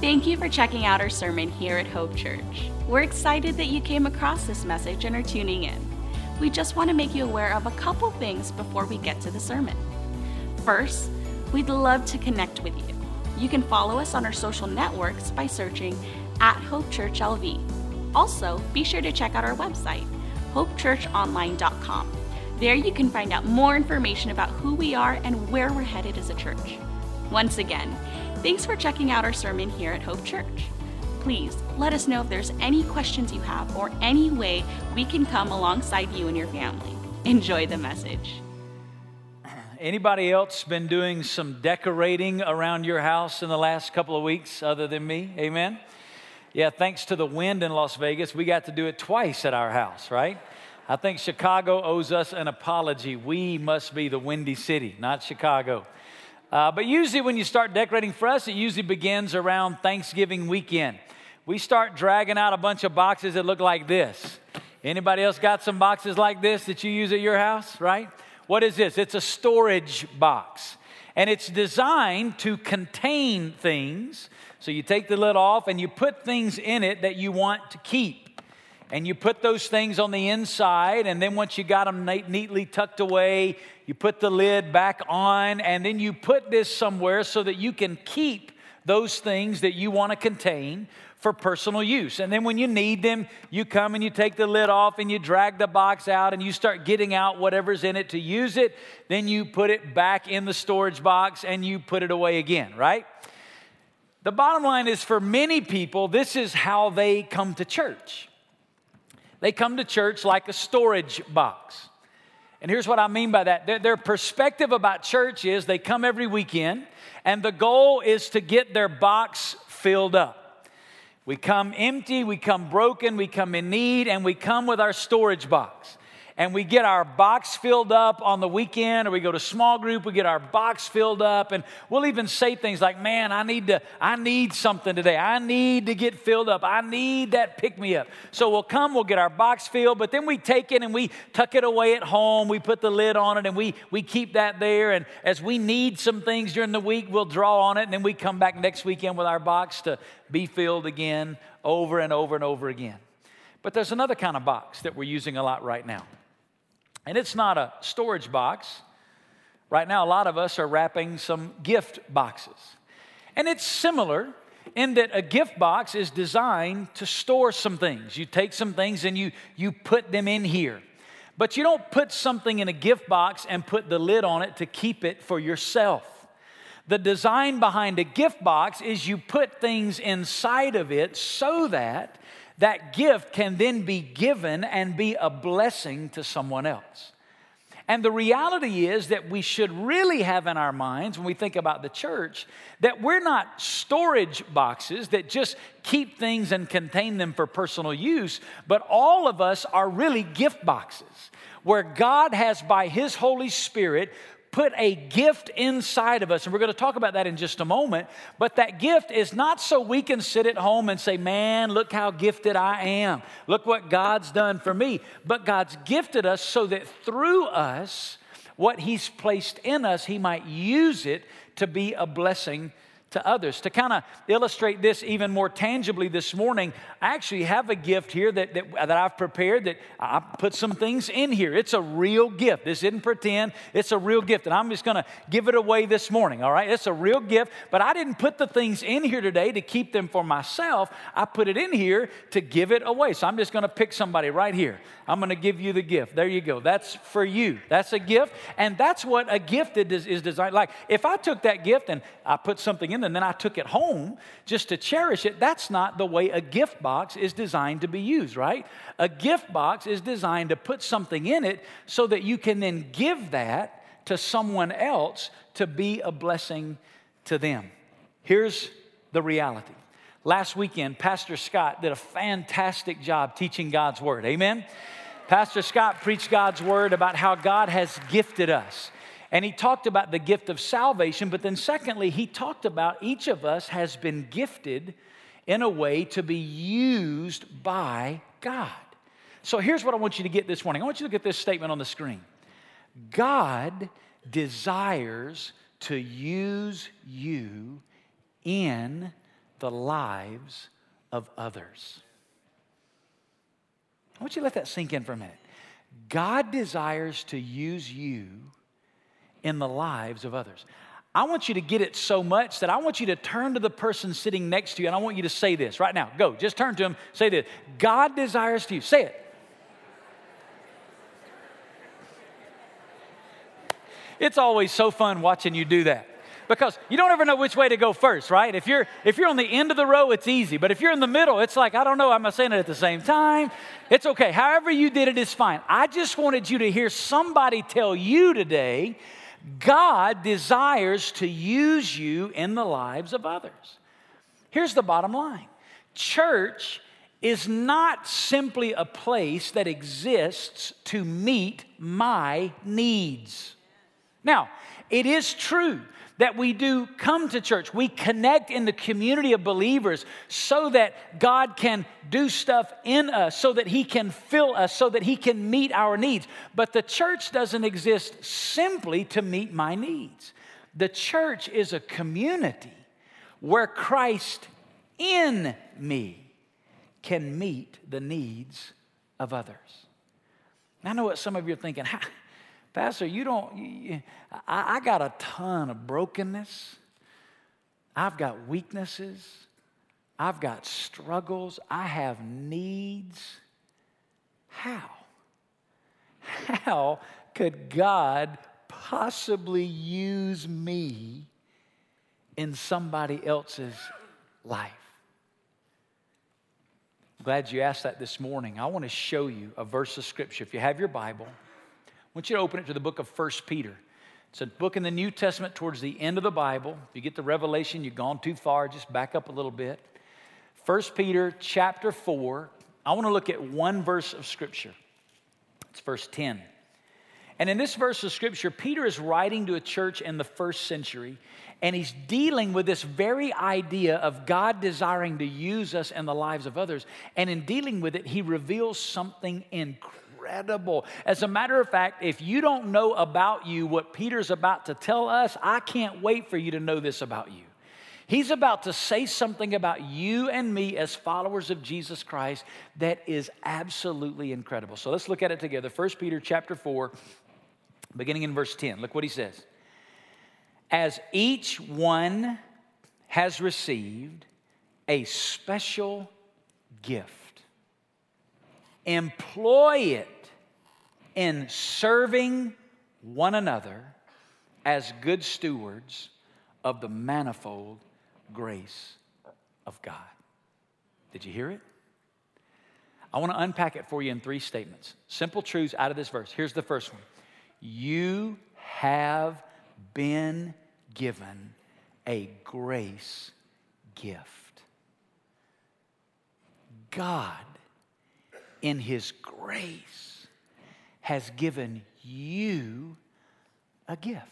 Thank you for checking out our sermon here at Hope Church. We're excited that you came across this message and are tuning in. We just want to make you aware of a couple things before we get to the sermon. First, we'd love to connect with you. You can follow us on our social networks by searching at Hope Church LV. Also, be sure to check out our website, hopechurchonline.com. There you can find out more information about who we are and where we're headed as a church. Once again, thanks for checking out our sermon here at Hope Church. Please let us know if there's any questions you have or any way we can come alongside you and your family. Enjoy the message. Anybody else been doing some decorating around your house in the last couple of weeks other than me? Amen. Yeah, thanks to the wind in Las Vegas, we got to do it twice at our house, right? I think Chicago owes us an apology. We must be the windy city, not Chicago. Uh, but usually, when you start decorating for us, it usually begins around Thanksgiving weekend. We start dragging out a bunch of boxes that look like this. Anybody else got some boxes like this that you use at your house, right? What is this? It's a storage box. And it's designed to contain things. So you take the lid off and you put things in it that you want to keep and you put those things on the inside, and then once you got them neatly tucked away, you put the lid back on, and then you put this somewhere so that you can keep those things that you want to contain for personal use. And then when you need them, you come and you take the lid off and you drag the box out and you start getting out whatever's in it to use it. Then you put it back in the storage box and you put it away again, right? The bottom line is for many people, this is how they come to church. They come to church like a storage box. And here's what I mean by that their, their, perspective about church is they come every weekend, and the goal is to get their box filled up. We come empty, we come broken, we come in need, and we come with our storage box and we get our box filled up on the weekend or we go to small group we get our box filled up and we'll even say things like man i need to i need something today. I need to get filled up. I need that pick me up so we'll come we'll get our box filled but then we take it and we tuck it away at home. We put the lid on it and we we keep that there and as we need some things during the week we'll draw on it and then we come back next weekend with our box to be filled again over and over and over again. But there's another kind of box that we're using a lot right now and it's not a storage box. Right now, a lot of us are wrapping some gift boxes. And it's similar in that a gift box is designed to store some things. You take some things and you, you put them in here. But you don't put something in a gift box and put the lid on it to keep it for yourself. The design behind a gift box is you put things inside of it so that that gift can then be given and be a blessing to someone else. And the reality is that we should really have in our minds when we think about the church that we're not storage boxes that just keep things and contain them for personal use, but all of us are really gift boxes where God has, by His Holy Spirit, put a gift inside of us. And we're going to talk about that in just a moment. But that gift is not so we can sit at home and say, Man, look how gifted I am. Look what God's done for me. But God's gifted us so that through us, what He's placed in us, He might use it to be a blessing to others. To kind of illustrate this even more tangibly this morning, I actually have a gift here that, that, that, I've prepared that I put some things in here. It's a real gift. This isn't pretend, it's a real gift. And I'm just going to give it away this morning, all right? It's a real gift, but I didn't put the things in here today to keep them for myself. I put it in here to give it away. So I'm just going to pick somebody right here. I'm going to give you the gift. There you go. That's for you. That's a gift. And that's what a gift is, is designed. Like if I took that gift and I put something in and then I took it home just to cherish it, that's not the way a gift box is designed to be used, right? A gift box is designed to put something in it so that you can then give that to someone else to be a blessing to them. Here's the reality. Last weekend, Pastor Scott did a fantastic job teaching God's Word. Amen? Pastor Scott preached God's Word about how God has gifted us. And he talked about the gift of salvation, but then, secondly, he talked about each of us has been gifted in a way to be used by God. So here's what I want you to get this morning I want you to get this statement on the screen God desires to use you in the lives of others. I want you to let that sink in for a minute. God desires to use you in the lives of others. I want you to get it so much that I want you to turn to the person sitting next to you and I want you to say this right now. Go, just turn to him, say this. God desires to you. Say it. It's always so fun watching you do that because you don't ever know which way to go first, right? If you're if you're on the end of the row, it's easy. But if you're in the middle, it's like, I don't know, am I saying it at the same time? It's okay. However you did it is fine. I just wanted you to hear somebody tell you today, God desires to use you in the lives of others. Here's the bottom line. Church is not simply a place that exists to meet my needs. Now, it is true that we do come to church. We connect in the community of believers so that God can do stuff in us, so that He can fill us, so that He can meet our needs. But the church doesn't exist simply to meet my needs. The church is a community where Christ in me can meet the needs of others. I know what some of you are thinking. Pastor, you don't, I, I got a ton of brokenness. I've got weaknesses. I've got struggles. I have needs. How? How could God possibly use me in somebody else's life? I'm glad you asked that this morning. I want to show you a verse of scripture. If you have your Bible, want you to open it to the book of 1 Peter. It's a book in the New Testament towards the end of the Bible. If you get the Revelation, you've gone too far, just back up a little bit. 1 Peter chapter 4. I want to look at one verse of Scripture. It's verse 10. And in this verse of Scripture, Peter is writing to a church in the first century, and he's dealing with this very idea of God desiring to use us in the lives of others. And in dealing with it, he reveals something incredible incredible. As a matter of fact, if you don't know about you what Peter's about to tell us, I can't wait for you to know this about you. He's about to say something about you and me as followers of Jesus Christ that is absolutely incredible. So let's look at it together. 1 Peter chapter 4, beginning in verse 10. Look what he says. As each one has received a special gift, employ it in serving one another as good stewards of the manifold grace of God. Did you hear it? I want to unpack it for you in three statements. Simple truths out of this verse. Here's the first one You have been given a grace gift. God, in His grace, has given you a gift.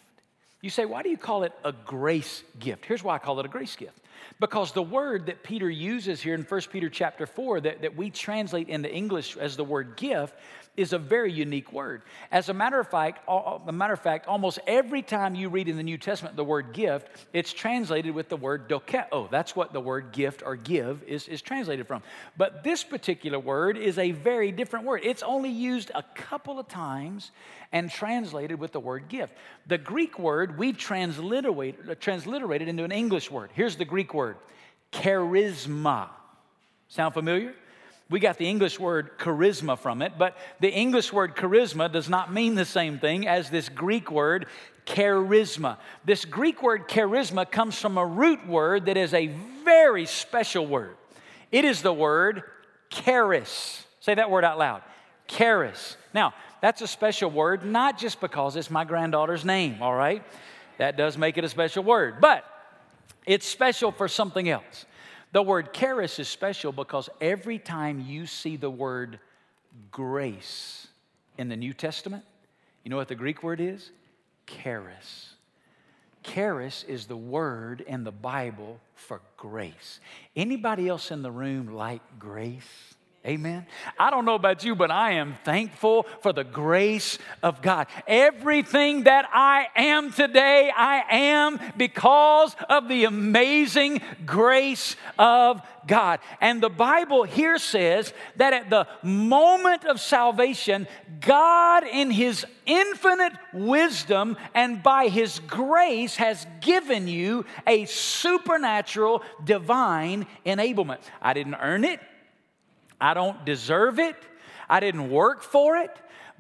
You say, why do you call it a grace gift? Here's why I call it a grace gift. Because the word that Peter uses here in 1 Peter chapter 4 that, that we translate into English as the word gift is a very unique word. As a matter of fact, a matter of fact, almost every time you read in the New Testament the word gift, it's translated with the word dokeo. Oh, that's what the word gift or give is, is translated from. But this particular word is a very different word. It's only used a couple of times and translated with the word gift. The Greek word we've transliterated, uh, transliterated into an English word. Here's the Greek word charisma. Sound familiar? We got the English word charisma from it, but the English word charisma does not mean the same thing as this Greek word charisma. This Greek word charisma comes from a root word that is a very special word. It is the word charis. Say that word out loud. Charis. Now, that's a special word, not just because it's my granddaughter's name, all right? That does make it a special word, but it's special for something else. The word charis is special because every time you see the word grace in the New Testament, you know what the Greek word is? Charis. Charis is the word in the Bible for grace. Anybody else in the room like grace? Amen. I don't know about you, but I am thankful for the grace of God. Everything that I am today, I am because of the amazing grace of God. And the Bible here says that at the moment of salvation, God, in His infinite wisdom and by His grace, has given you a supernatural, divine enablement. I didn't earn it. I don't deserve it. I didn't work for it.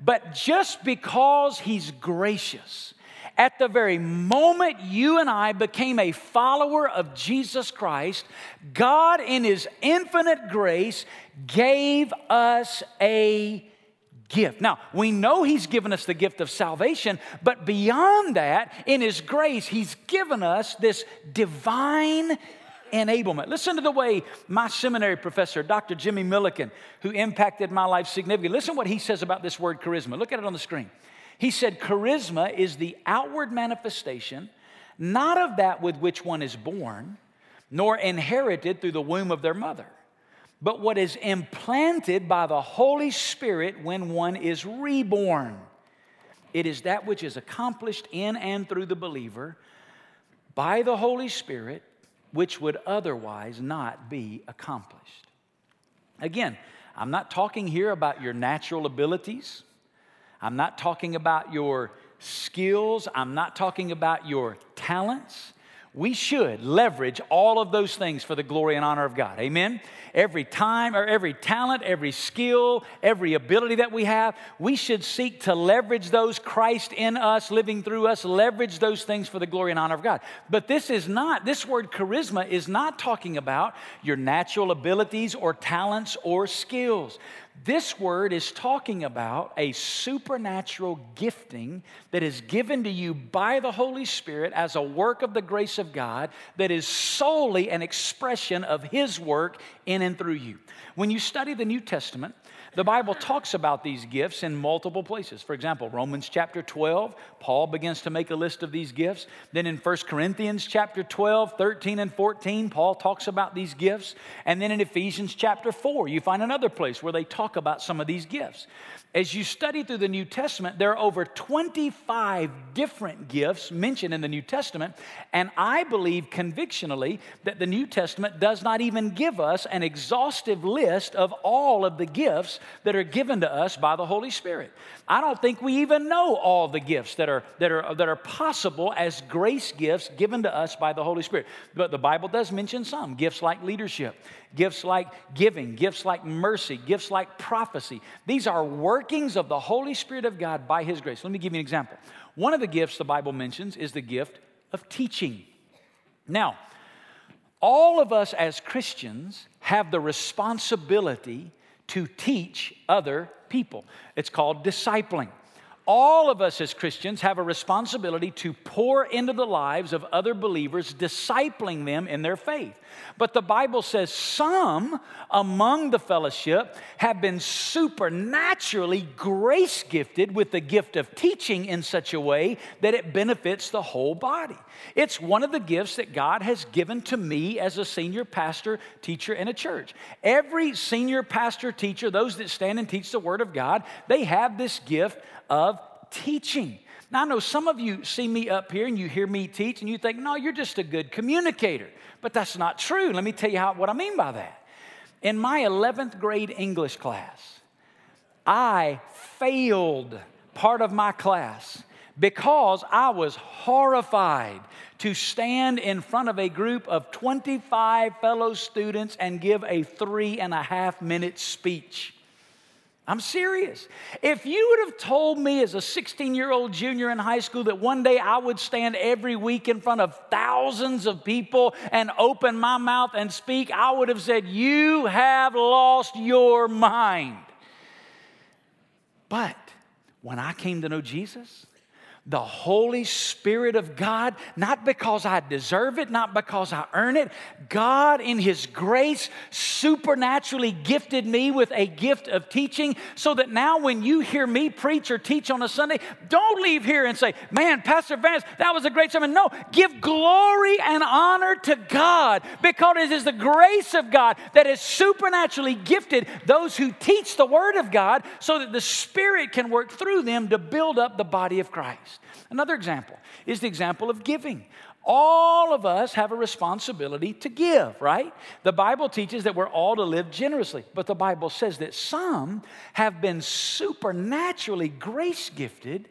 But just because He's gracious, at the very moment you and I became a follower of Jesus Christ, God, in His infinite grace, gave us a gift. Now, we know He's given us the gift of salvation, but beyond that, in His grace, He's given us this divine enablement. Listen to the way my seminary professor, Dr. Jimmy Millikin, who impacted my life significantly, listen what he says about this word charisma. Look at it on the screen. He said, Charisma is the outward manifestation, not of that with which one is born, nor inherited through the womb of their mother, but what is implanted by the Holy Spirit when one is reborn. It is that which is accomplished in and through the believer by the Holy Spirit which would otherwise not be accomplished. Again, I'm not talking here about your natural abilities. I'm not talking about your skills. I'm not talking about your talents we should leverage all of those things for the glory and honor of God. Amen? Every time or every talent, every skill, every ability that we have, we should seek to leverage those Christ in us, living through us, leverage those things for the glory and honor of God. But this is not, this word charisma is not talking about your natural abilities or talents or skills. This word is talking about a supernatural gifting that is given to you by the Holy Spirit as a work of the grace of God that is solely an expression of His work in and through you. When you study the New Testament, the Bible talks about these gifts in multiple places. For example, Romans chapter 12, Paul begins to make a list of these gifts. Then in 1 Corinthians chapter 12, 13, and 14, Paul talks about these gifts. And then in Ephesians chapter 4, you find another place where they talk about some of these gifts. As you study through the New Testament, there are over 25 different gifts mentioned in the New Testament, and I believe convictionally that the New Testament does not even give us an exhaustive list of all of the gifts that are given to us by the Holy Spirit. I don't think we even know all the gifts that are, that are, that are possible as grace gifts given to us by the Holy Spirit. But the Bible does mention some gifts like leadership, gifts like giving, gifts like mercy, gifts like prophecy. These are workings of the Holy Spirit of God by His grace. Let me give you an example. One of the gifts the Bible mentions is the gift of teaching. Now, all of us as Christians have the responsibility to teach other people. It's called discipling all of us as Christians have a responsibility to pour into the lives of other believers, discipling them in their faith. But the Bible says some among the fellowship have been supernaturally grace gifted with the gift of teaching in such a way that it benefits the whole body. It's one of the gifts that God has given to me as a senior pastor, teacher in a church. Every senior pastor, teacher, those that stand and teach the Word of God, they have this gift of teaching. Now, I know some of you see me up here and you hear me teach and you think, no, you're just a good communicator. But that's not true. Let me tell you how, what I mean by that. In my 11th grade English class, I failed part of my class because I was horrified to stand in front of a group of 25 fellow students and give a three and a half minute speech. I'm serious. If you would have told me as a 16 year old junior in high school that one day I would stand every week in front of thousands of people and open my mouth and speak, I would have said, You have lost your mind. But when I came to know Jesus, the Holy Spirit of God, not because I deserve it, not because I earn it. God, in His grace, supernaturally gifted me with a gift of teaching so that now when you hear me preach or teach on a Sunday, don't leave here and say, Man, Pastor Vance, that was a great sermon. No, give glory and honor to God because it is the grace of God that has supernaturally gifted those who teach the Word of God so that the Spirit can work through them to build up the body of Christ. Another example is the example of giving. All of us have a responsibility to give, right? The Bible teaches that we're all to live generously, but the Bible says that some have been supernaturally grace gifted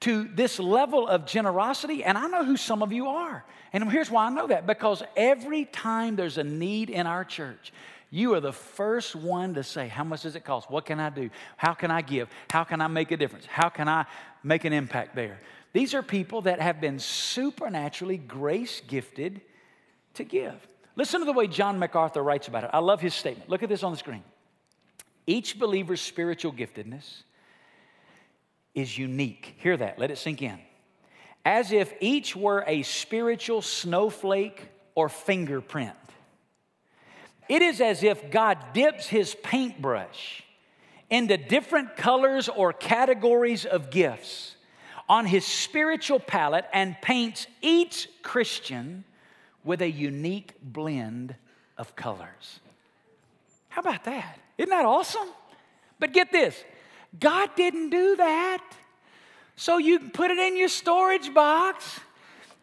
to this level of generosity, and I know who some of you are. And here's why I know that because every time there's a need in our church, you are the first one to say, How much does it cost? What can I do? How can I give? How can I make a difference? How can I make an impact there? These are people that have been supernaturally grace gifted to give. Listen to the way John MacArthur writes about it. I love his statement. Look at this on the screen. Each believer's spiritual giftedness is unique. Hear that, let it sink in. As if each were a spiritual snowflake or fingerprint. It is as if God dips his paintbrush into different colors or categories of gifts on his spiritual palette and paints each Christian with a unique blend of colors. How about that? Isn't that awesome? But get this God didn't do that. So you can put it in your storage box,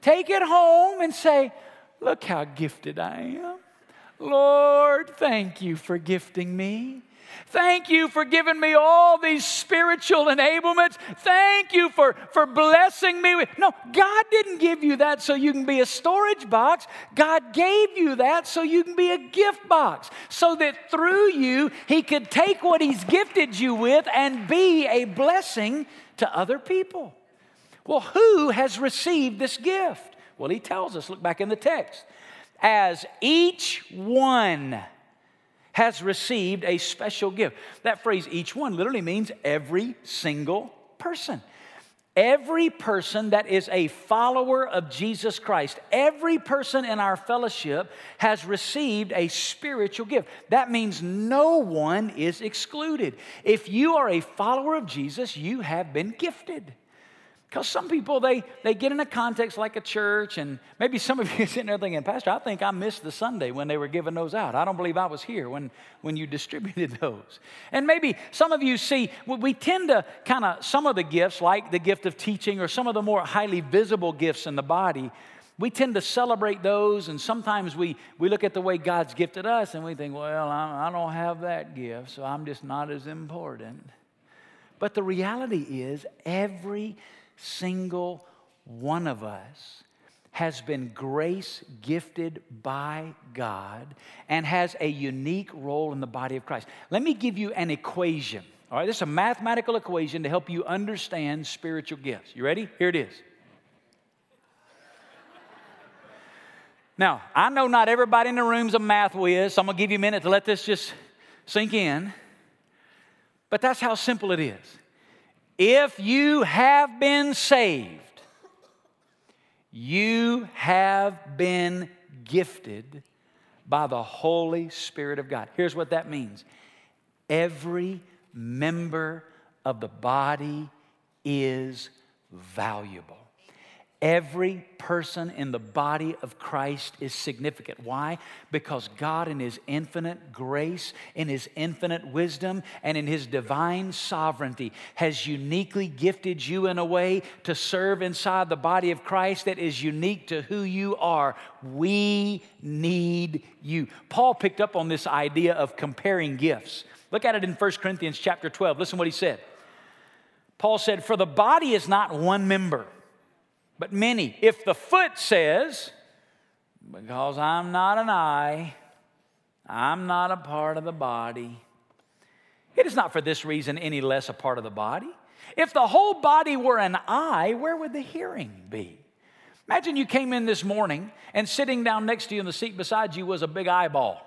take it home, and say, Look how gifted I am. Lord, thank you for gifting me. Thank you for giving me all these spiritual enablements. Thank you for, for blessing me. With, no, God didn't give you that so you can be a storage box. God gave you that so you can be a gift box, so that through you, He could take what He's gifted you with and be a blessing to other people. Well, who has received this gift? Well, He tells us, look back in the text, as each one has received a special gift. That phrase, each one, literally means every single person. Every person that is a follower of Jesus Christ, every person in our fellowship has received a spiritual gift. That means no one is excluded. If you are a follower of Jesus, you have been gifted. Because some people, they, they get in a context like a church, and maybe some of you are sitting there thinking, Pastor, I think I missed the Sunday when they were giving those out. I don't believe I was here when, when you distributed those. And maybe some of you see, we tend to kind of, some of the gifts, like the gift of teaching or some of the more highly visible gifts in the body, we tend to celebrate those, and sometimes we, we look at the way God's gifted us and we think, well, I, I don't have that gift, so I'm just not as important. But the reality is, every single one of us has been grace gifted by God and has a unique role in the body of Christ. Let me give you an equation. All right, this is a mathematical equation to help you understand spiritual gifts. You ready? Here it is. Now, I know not everybody in the room's a math whiz, so I'm gonna give you a minute to let this just sink in. But that's how simple it is. If you have been saved, you have been gifted by the Holy Spirit of God. Here's what that means every member of the body is valuable. Every person in the body of Christ is significant. Why? Because God, in His infinite grace, in His infinite wisdom, and in His divine sovereignty, has uniquely gifted you in a way to serve inside the body of Christ that is unique to who you are. We need you. Paul picked up on this idea of comparing gifts. Look at it in 1 Corinthians chapter 12. Listen what he said. Paul said, For the body is not one member but many. If the foot says, because I'm not an eye, I'm not a part of the body, it is not for this reason any less a part of the body. If the whole body were an eye, where would the hearing be? Imagine you came in this morning and sitting down next to you in the seat beside you was a big eyeball.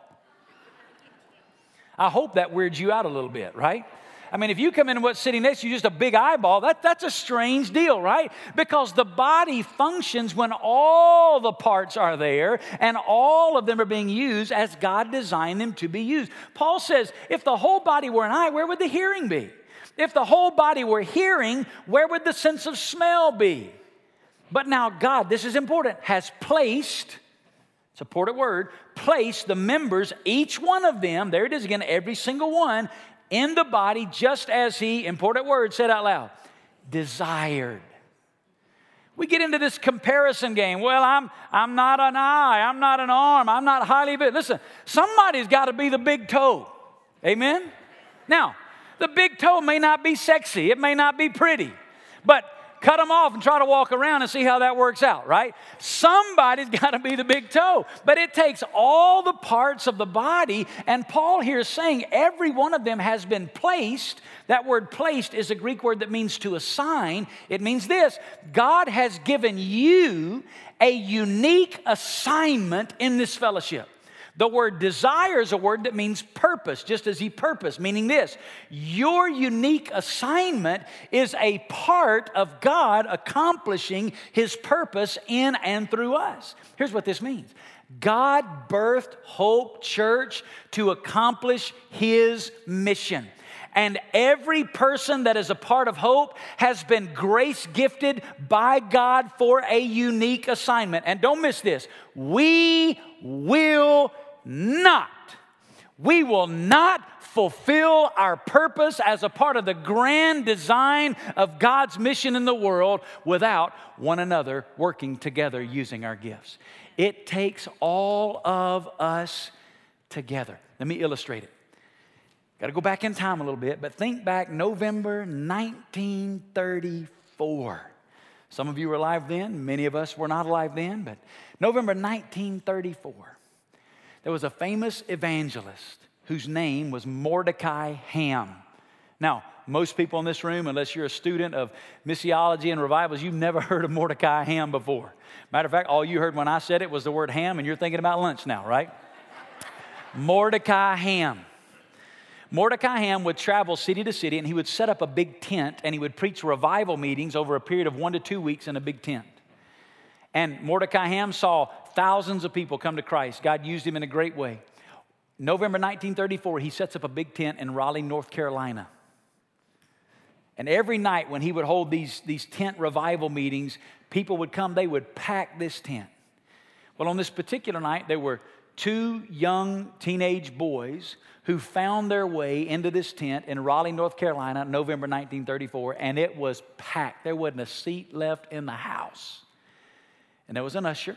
I hope that weirds you out a little bit, right? I mean, if you come in what's sitting next to you, just a big eyeball, that, that's a strange deal, right? Because the body functions when all the parts are there and all of them are being used as God designed them to be used. Paul says, if the whole body were an eye, where would the hearing be? If the whole body were hearing, where would the sense of smell be? But now, God, this is important, has placed, it's a word, placed the members, each one of them, there it is again, every single one, in the body just as He, important word, said out loud, desired. We get into this comparison game. Well, I'm, I'm not an eye, I'm not an arm, I'm not highly fit. Listen, somebody's got to be the big toe. Amen? Now, the big toe may not be sexy, it may not be pretty, but cut them off and try to walk around and see how that works out, right? Somebody's got to be the big toe, but it takes all the parts of the body. And Paul here is saying every one of them has been placed. That word placed is a Greek word that means to assign. It means this God has given you a unique assignment in this fellowship. The word desire is a word that means purpose, just as he purpose, meaning this your unique assignment is a part of God accomplishing his purpose in and through us. Here's what this means God birthed Hope Church to accomplish his mission. And every person that is a part of Hope has been grace gifted by God for a unique assignment. And don't miss this we will not, we will not fulfill our purpose as a part of the grand design of God's mission in the world without one another working together using our gifts. It takes all of us together. Let me illustrate it. Got to go back in time a little bit, but think back November 1934. Some of you were alive then, many of us were not alive then, but November 1934 there was a famous evangelist whose name was Mordecai Ham. Now, most people in this room, unless you're a student of missiology and revivals, you've never heard of Mordecai Ham before. Matter of fact, all you heard when I said it was the word ham, and you're thinking about lunch now, right? Mordecai Ham. Mordecai Ham would travel city to city and he would set up a big tent and he would preach revival meetings over a period of one to two weeks in a big tent. And Mordecai Ham saw thousands of people come to Christ. God used him in a great way. November 1934, he sets up a big tent in Raleigh, North Carolina. And every night when he would hold these, these tent revival meetings, people would come, they would pack this tent. Well, on this particular night, there were two young teenage boys who found their way into this tent in Raleigh, North Carolina, November 1934, and it was packed. There wasn't a seat left in the house. And there was an usher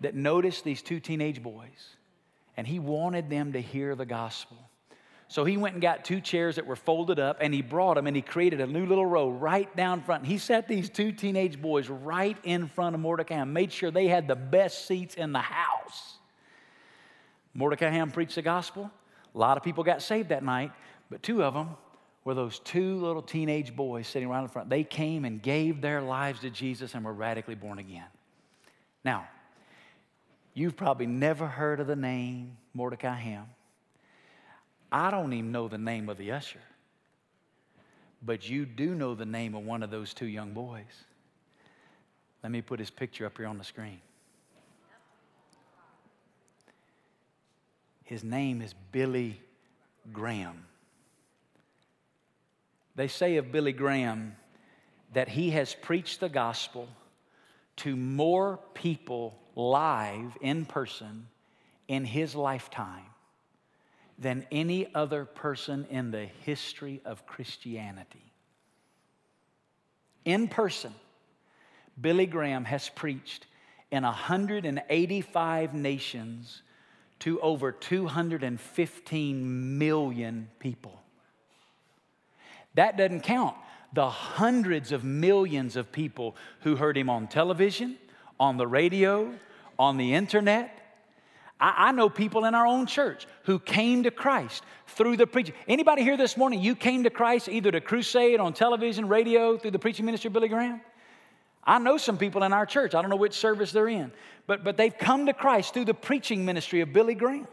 that noticed these two teenage boys, and he wanted them to hear the gospel. So he went and got two chairs that were folded up and he brought them and he created a new little row right down front. He set these two teenage boys right in front of Mordecai and made sure they had the best seats in the house. Mordecai Ham preached the gospel. A lot of people got saved that night, but two of them were those two little teenage boys sitting right in front. They came and gave their lives to Jesus and were radically born again. Now, you've probably never heard of the name Mordecai Ham. I don't even know the name of the usher, but you do know the name of one of those two young boys. Let me put his picture up here on the screen. His name is Billy Graham. They say of Billy Graham that he has preached the gospel to more people live in person in his lifetime than any other person in the history of Christianity. In person, Billy Graham has preached in 185 nations to over 215 million people. That doesn't count the hundreds of millions of people who heard him on television, on the radio, on the internet. I, know people in our own church who came to Christ through the preaching. Anybody here this morning, you came to Christ either to crusade, on television, radio, through the preaching ministry of Billy Graham? I know some people in our church. I don't know which service they're in, but, but they've come to Christ through the preaching ministry of Billy Graham.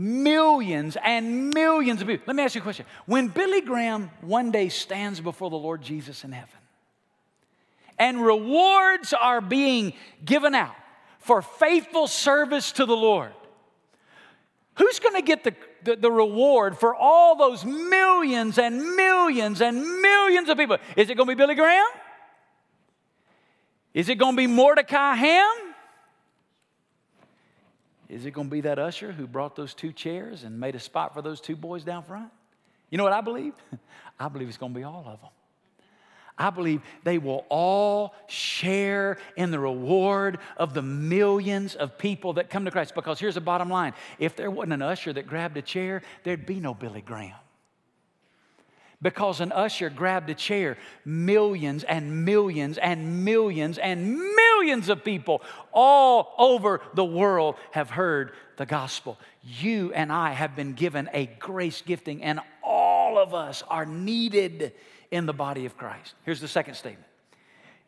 Millions and millions of people. Let me ask you a question. When Billy Graham one day stands before the Lord Jesus in heaven and rewards are being given out for faithful service to the Lord, who's going to get the, the, the, reward for all those millions and millions and millions of people? Is it going to be Billy Graham? Is it going to be Mordecai Ham? Is it going to be that usher who brought those two chairs and made a spot for those two boys down front? You know what I believe? I believe it's going to be all of them. I believe they will all share in the reward of the millions of people that come to Christ. Because here's the bottom line if there wasn't an usher that grabbed a chair, there'd be no Billy Graham because an usher grabbed a chair. Millions and millions and millions and millions of people all over the world have heard the gospel. You and I have been given a grace gifting, and all of us are needed in the body of Christ. Here's the second statement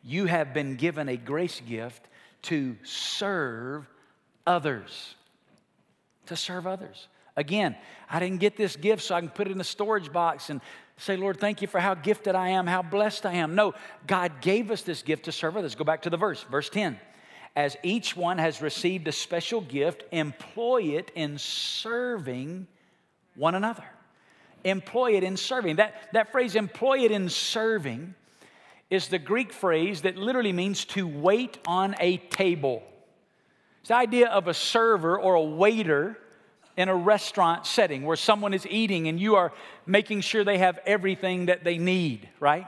you have been given a grace gift to serve others. To serve others. Again, I didn't get this gift so I can put it in a storage box and say, Lord, thank you for how gifted I am, how blessed I am. No, God gave us this gift to serve others. Go back to the verse, verse 10. As each one has received a special gift, employ it in serving one another. Employ it in serving. That, that phrase, employ it in serving, is the Greek phrase that literally means to wait on a table. It's the idea of a server or a waiter in a restaurant setting where someone is eating and you are making sure they have everything that they need, right?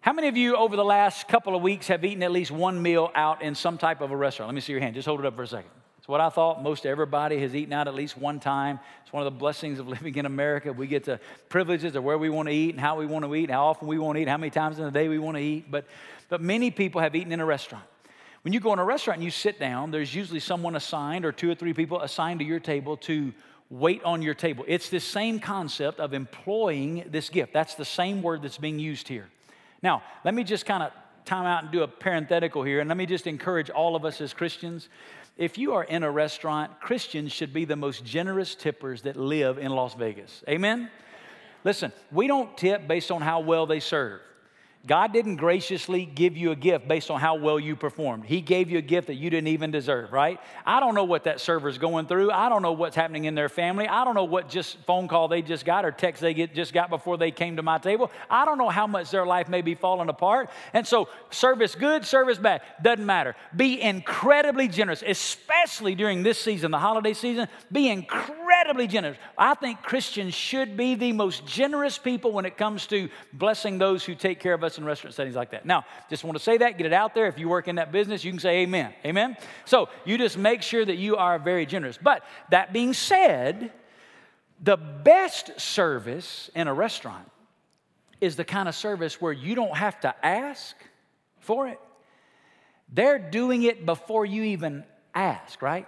How many of you over the last couple of weeks have eaten at least one meal out in some type of a restaurant? Let me see your hand. Just hold it up for a second. It's what I thought. Most everybody has eaten out at least one time. It's one of the blessings of living in America. We get the privileges of where we want to eat and how we want to eat, and how often we want to eat, how many times in a day we want to eat. But, but many people have eaten in a restaurant. When you go in a restaurant and you sit down, there's usually someone assigned or two or three people assigned to your table to wait on your table. It's the same concept of employing this gift. That's the same word that's being used here. Now, let me just kind of time out and do a parenthetical here, and let me just encourage all of us as Christians. If you are in a restaurant, Christians should be the most generous tippers that live in Las Vegas. Amen? Listen, we don't tip based on how well they serve. God didn't graciously give you a gift based on how well you performed. He gave you a gift that you didn't even deserve, right? I don't know what that server's going through. I don't know what's happening in their family. I don't know what just phone call they just got or text they get, just got before they came to my table. I don't know how much their life may be falling apart. And so, service good, service bad, doesn't matter. Be incredibly generous, especially during this season, the holiday season. Be incredibly generous. I think Christians should be the most generous people when it comes to blessing those who take care of us us in restaurant settings like that. Now, just want to say that, get it out there. If you work in that business, you can say amen. Amen? So you just make sure that you are very generous. But that being said, the best service in a restaurant is the kind of service where you don't have to ask for it. They're doing it before you even ask, right?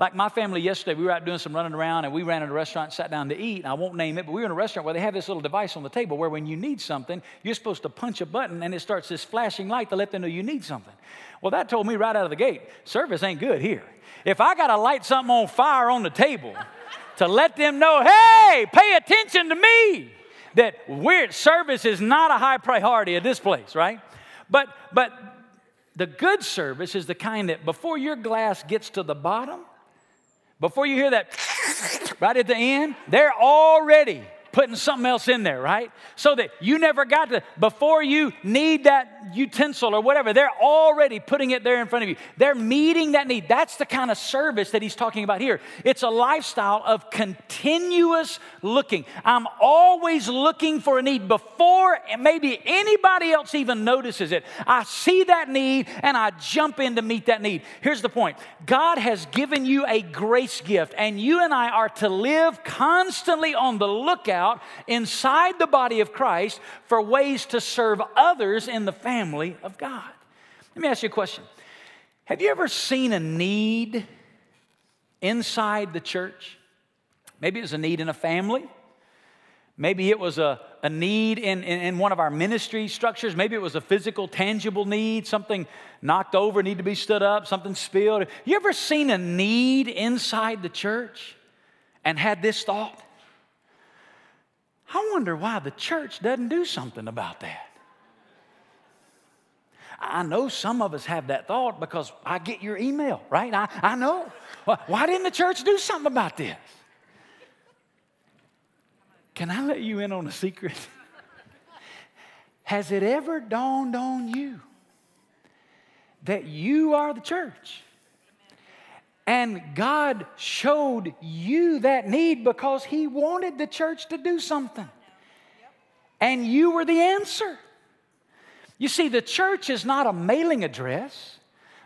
Like my family yesterday, we were out doing some running around and we ran in a restaurant, sat down to eat. And I won't name it, but we were in a restaurant where they have this little device on the table where when you need something, you're supposed to punch a button and it starts this flashing light to let them know you need something. Well, that told me right out of the gate service ain't good here. If I got to light something on fire on the table to let them know, hey, pay attention to me, that weird service is not a high priority at this place, right? But, but the good service is the kind that before your glass gets to the bottom, before you hear that right at the end, they're already putting something else in there, right? So that you never got to, before you need that utensil or whatever, they're already putting it there in front of you. They're meeting that need. That's the kind of service that he's talking about here. It's a lifestyle of continuous looking. I'm always looking for a need before maybe anybody else even notices it. I see that need and I jump in to meet that need. Here's the point God has given you a grace gift, and you and I are to live constantly on the lookout inside the body of Christ for ways to serve others in the family of God. Let me ask you a question Have you ever seen a need inside the church? Maybe it was a need in a family. Maybe it was a, a need in, in, in, one of our ministry structures. Maybe it was a physical, tangible need, something knocked over, need to be stood up, something spilled. You ever seen a need inside the church? and had this thought I wonder why the church doesn't do something about that. I know some of us have that thought because I get your email, right? I, I know. Why didn't the church do something about this? Can I let you in on a secret? Has it ever dawned on you that you are the church? And God showed you that need because He wanted the church to do something. And you were the answer. You see, the church is not a mailing address.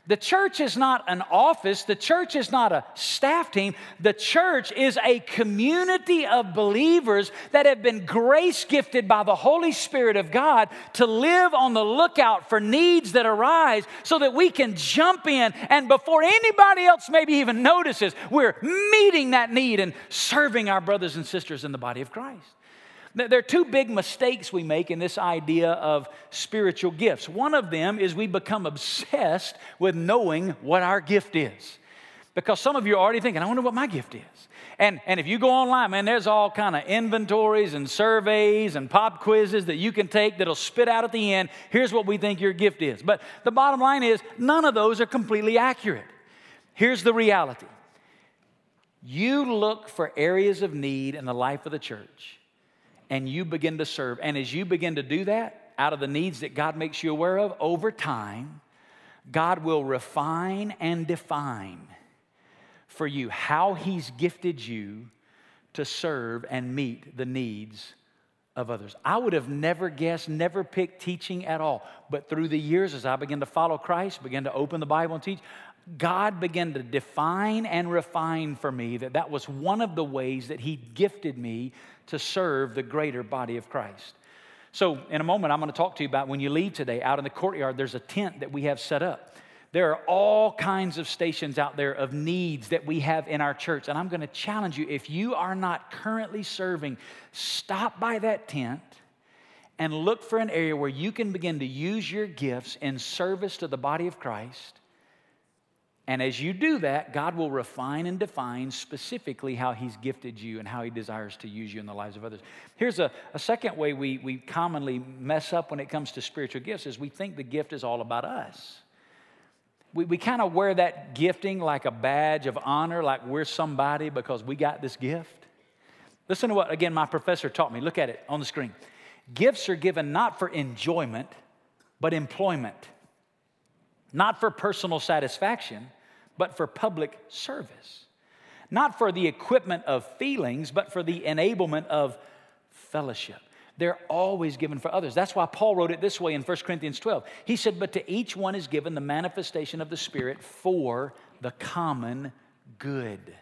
The church is not an office. The church is not a staff team. The church is a community of believers that have been grace gifted by the Holy Spirit of God to live on the lookout for needs that arise so that we can jump in and before anybody else maybe even notices, we're meeting that need and serving our brothers and sisters in the body of Christ. There are two big mistakes we make in this idea of spiritual gifts. One of them is we become obsessed with knowing what our gift is. Because some of you are already thinking, I wonder what my gift is. And, and if you go online, man, there's all kind of inventories and surveys and pop quizzes that you can take that'll spit out at the end, here's what we think your gift is. But the bottom line is, none of those are completely accurate. Here's the reality. You look for areas of need in the life of the church and you begin to serve. And as you begin to do that, out of the needs that God makes you aware of, over time, God will refine and define for you how He's gifted you to serve and meet the needs of others. I would have never guessed, never picked teaching at all. But through the years, as I began to follow Christ, began to open the Bible and teach, God began to define and refine for me that that was one of the ways that He gifted me to serve the greater body of Christ. So, in a moment, I'm going to talk to you about when you leave today out in the courtyard, there's a tent that we have set up. There are all kinds of stations out there of needs that we have in our church. And I'm going to challenge you if you are not currently serving, stop by that tent and look for an area where you can begin to use your gifts in service to the body of Christ and as you do that, God will refine and define specifically how He's gifted you and how He desires to use you in the lives of others. Here's a, a second way we, we commonly mess up when it comes to spiritual gifts is we think the gift is all about us. We, we kind of wear that gifting like a badge of honor, like we're somebody because we got this gift. Listen to what, again, my professor taught me. Look at it on the screen. Gifts are given not for enjoyment, but employment not for personal satisfaction, but for public service. Not for the equipment of feelings, but for the enablement of fellowship. They're always given for others. That's why Paul wrote it this way in 1 Corinthians 12. He said, But to each one is given the manifestation of the Spirit for the common good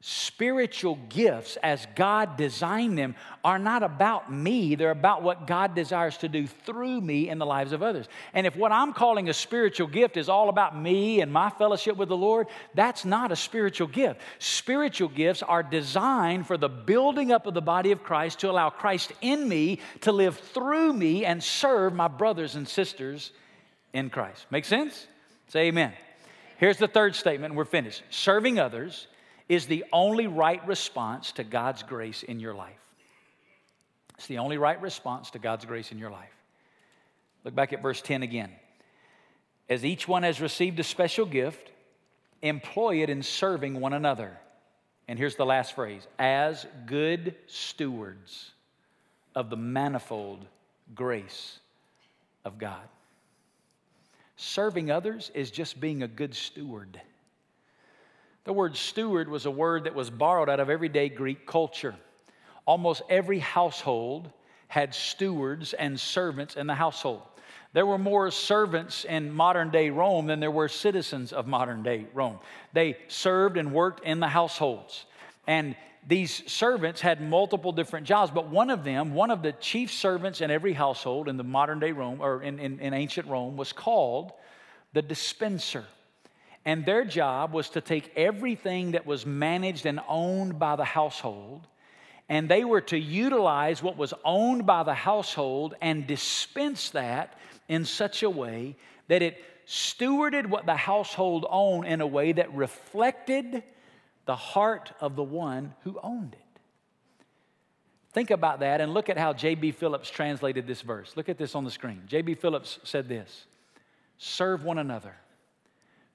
spiritual gifts as God designed them are not about me, they're about what God desires to do through me in the lives of others. And if what I'm calling a spiritual gift is all about me and my fellowship with the Lord, that's not a spiritual gift. Spiritual gifts are designed for the building up of the body of Christ to allow Christ in me to live through me and serve my brothers and sisters in Christ. Make sense? Say amen. Here's the third statement, and we're finished. Serving others is the only right response to God's grace in your life. It's the only right response to God's grace in your life. Look back at verse 10 again. As each one has received a special gift, employ it in serving one another. And here's the last phrase as good stewards of the manifold grace of God. Serving others is just being a good steward. The word steward was a word that was borrowed out of everyday Greek culture. Almost every household had stewards and servants in the household. There were more servants in modern day Rome than there were citizens of modern day Rome. They served and worked in the households. And these servants had multiple different jobs, but one of them, one of the chief servants in every household in the modern day Rome, or in, in, in ancient Rome, was called the dispenser. And their job was to take everything that was managed and owned by the household, and they were to utilize what was owned by the household and dispense that in such a way that it stewarded what the household owned in a way that reflected the heart of the one who owned it. Think about that and look at how J.B. Phillips translated this verse. Look at this on the screen. J.B. Phillips said this Serve one another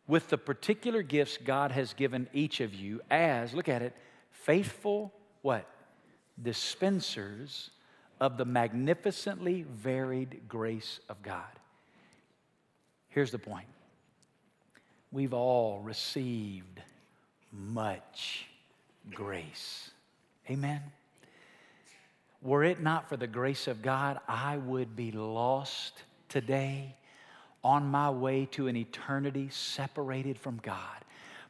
with the particular gifts God has given each of you as, look at it, faithful what? Dispensers of the magnificently varied grace of God. Here's the point we've all received much grace. Amen. Were it not for the grace of God, I would be lost today on my way to an eternity separated from God.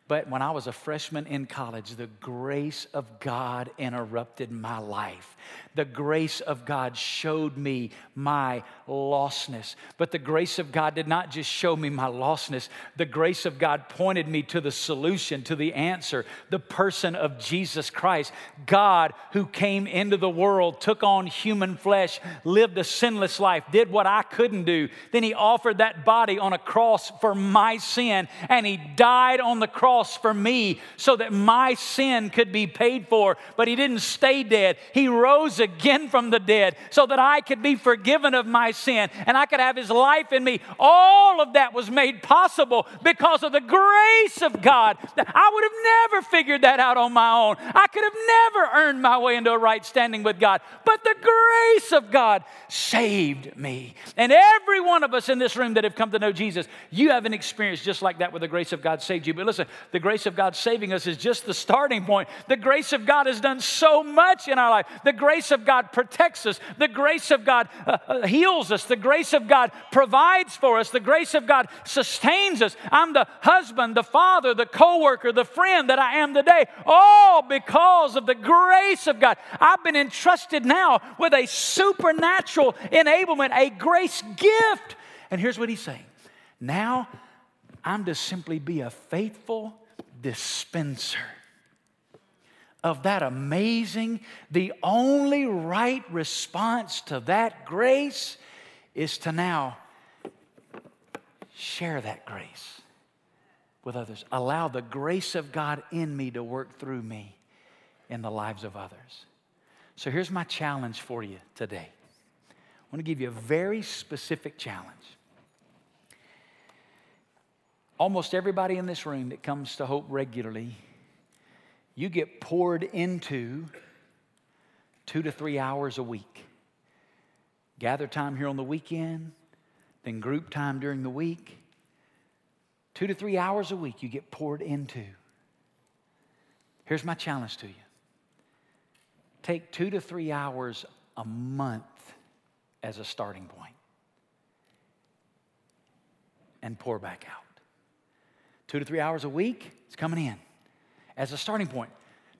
But when I was a freshman in college, the grace of God interrupted my life. The grace of God showed me my lostness. But the grace of God did not just show me my lostness, the grace of God pointed me to the solution, to the answer, the person of Jesus Christ. God, who came into the world, took on human flesh, lived a sinless life, did what I couldn't do. Then He offered that body on a cross for my sin, and He died on the cross cross for me so that my sin could be paid for. But he didn't stay dead. He rose again from the dead so that I could be forgiven of my sin and I could have his life in me. All of that was made possible because of the grace of God. I would have never figured that out on my own. I could have never earned my way into a right standing with God. But the grace of God saved me. And every one of us in this room that have come to know Jesus, you have an experience just like that where the grace of God saved you. But listen, the grace of God saving us is just the starting point. The grace of God has done so much in our life. The grace of God protects us. The grace of God uh, uh, heals us. The grace of God provides for us. The grace of God sustains us. I'm the husband, the father, the co-worker, the friend that I am today, all because of the grace of God. I've been entrusted now with a supernatural enablement, a grace gift. And here's what he's saying. Now I'm to simply be a faithful dispenser of that amazing, the only right response to that grace is to now share that grace with others. Allow the grace of God in me to work through me in the lives of others. So here's my challenge for you today. I want to give you a very specific challenge almost everybody in this room that comes to Hope regularly, you get poured into two to three hours a week. Gather time here on the weekend, then group time during the week. Two to three hours a week you get poured into. Here's my challenge to you take two to three hours a month as a starting point and pour back out two to three hours a week, it's coming in as a starting point.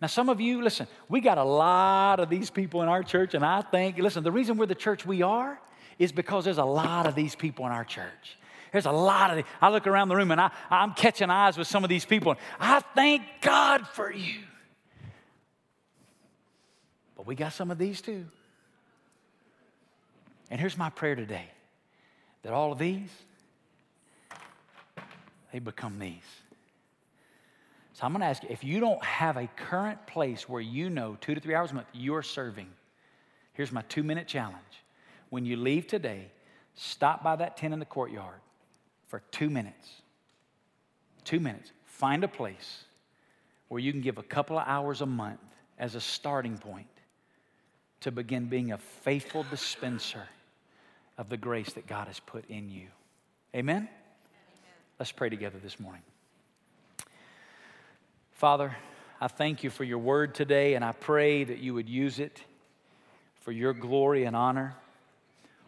Now, some of you, listen, we got a lot of these people in our church, and I think, listen, the reason we're the church we are is because there's a lot of these people in our church. There's a lot of, I look around the room and I, I'm catching eyes with some of these people. I thank God for you. But we got some of these too. And here's my prayer today that all of these, they become these. So I'm going to ask you if you don't have a current place where you know two to three hours a month you're serving, here's my two minute challenge. When you leave today, stop by that tent in the courtyard for two minutes. Two minutes. Find a place where you can give a couple of hours a month as a starting point to begin being a faithful dispenser of the grace that God has put in you. Amen? Let's pray together this morning. Father, I thank you for your word today, and I pray that you would use it for your glory and honor.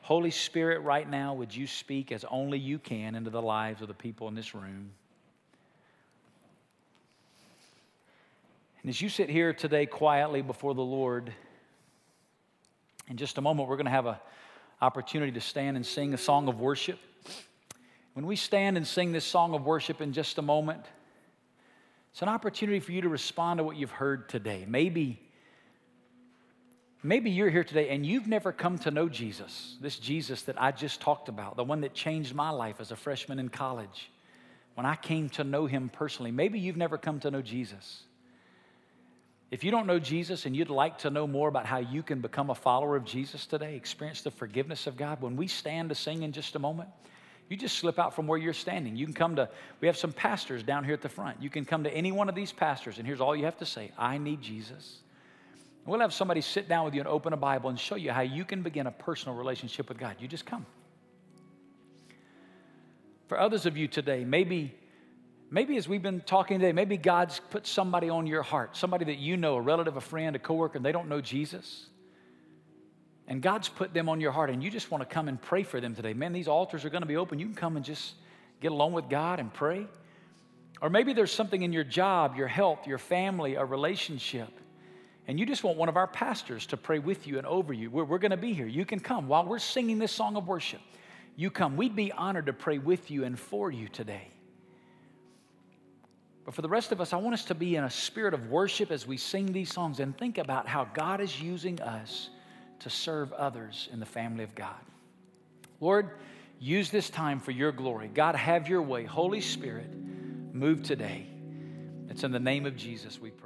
Holy Spirit, right now, would you speak as only you can into the lives of the people in this room? And as you sit here today quietly before the Lord, in just a moment, we're going to have an opportunity to stand and sing a song of worship. When we stand and sing this song of worship in just a moment, it's an opportunity for you to respond to what you've heard today. Maybe, maybe you're here today and you've never come to know Jesus, this Jesus that I just talked about, the one that changed my life as a freshman in college. When I came to know him personally, maybe you've never come to know Jesus. If you don't know Jesus and you'd like to know more about how you can become a follower of Jesus today, experience the forgiveness of God, when we stand to sing in just a moment, you just slip out from where you're standing. You can come to, we have some pastors down here at the front. You can come to any one of these pastors, and here's all you have to say I need Jesus. We'll have somebody sit down with you and open a Bible and show you how you can begin a personal relationship with God. You just come. For others of you today, maybe Maybe as we've been talking today, maybe God's put somebody on your heart, somebody that you know, a relative, a friend, a coworker, and they don't know Jesus. And God's put them on your heart, and you just want to come and pray for them today. Man, these altars are going to be open. You can come and just get along with God and pray. Or maybe there's something in your job, your health, your family, a relationship, and you just want one of our pastors to pray with you and over you. We're, we're going to be here. You can come while we're singing this song of worship. You come. We'd be honored to pray with you and for you today. But for the rest of us, I want us to be in a spirit of worship as we sing these songs and think about how God is using us to serve others in the family of God. Lord, use this time for your glory. God, have your way. Holy Spirit, move today. It's in the name of Jesus we pray.